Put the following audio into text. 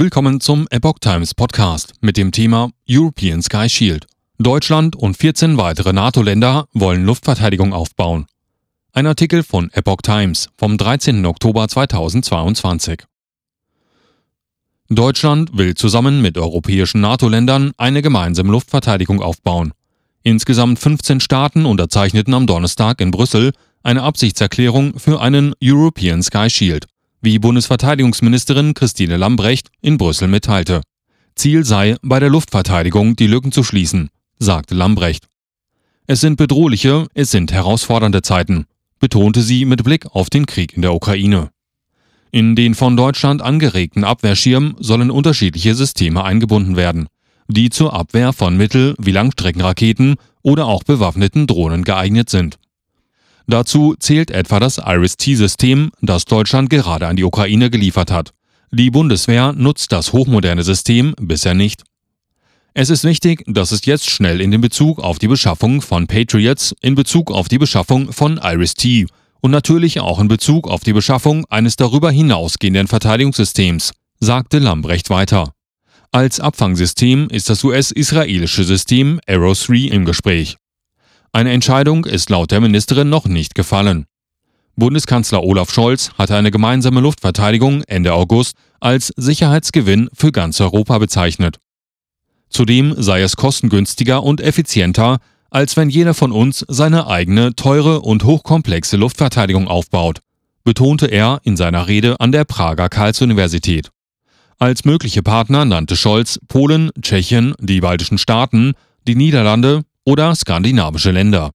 Willkommen zum Epoch Times Podcast mit dem Thema European Sky Shield. Deutschland und 14 weitere NATO-Länder wollen Luftverteidigung aufbauen. Ein Artikel von Epoch Times vom 13. Oktober 2022. Deutschland will zusammen mit europäischen NATO-Ländern eine gemeinsame Luftverteidigung aufbauen. Insgesamt 15 Staaten unterzeichneten am Donnerstag in Brüssel eine Absichtserklärung für einen European Sky Shield wie Bundesverteidigungsministerin Christine Lambrecht in Brüssel mitteilte. Ziel sei, bei der Luftverteidigung die Lücken zu schließen, sagte Lambrecht. Es sind bedrohliche, es sind herausfordernde Zeiten, betonte sie mit Blick auf den Krieg in der Ukraine. In den von Deutschland angeregten Abwehrschirm sollen unterschiedliche Systeme eingebunden werden, die zur Abwehr von Mittel- wie Langstreckenraketen oder auch bewaffneten Drohnen geeignet sind. Dazu zählt etwa das IRIS-T-System, das Deutschland gerade an die Ukraine geliefert hat. Die Bundeswehr nutzt das hochmoderne System bisher nicht. Es ist wichtig, dass es jetzt schnell in den Bezug auf die Beschaffung von Patriots, in Bezug auf die Beschaffung von IRIS-T und natürlich auch in Bezug auf die Beschaffung eines darüber hinausgehenden Verteidigungssystems, sagte Lambrecht weiter. Als Abfangsystem ist das US-israelische System Arrow 3 im Gespräch. Eine Entscheidung ist laut der Ministerin noch nicht gefallen. Bundeskanzler Olaf Scholz hatte eine gemeinsame Luftverteidigung Ende August als Sicherheitsgewinn für ganz Europa bezeichnet. Zudem sei es kostengünstiger und effizienter, als wenn jeder von uns seine eigene teure und hochkomplexe Luftverteidigung aufbaut, betonte er in seiner Rede an der Prager Karls-Universität. Als mögliche Partner nannte Scholz Polen, Tschechien, die baltischen Staaten, die Niederlande oder skandinavische Länder.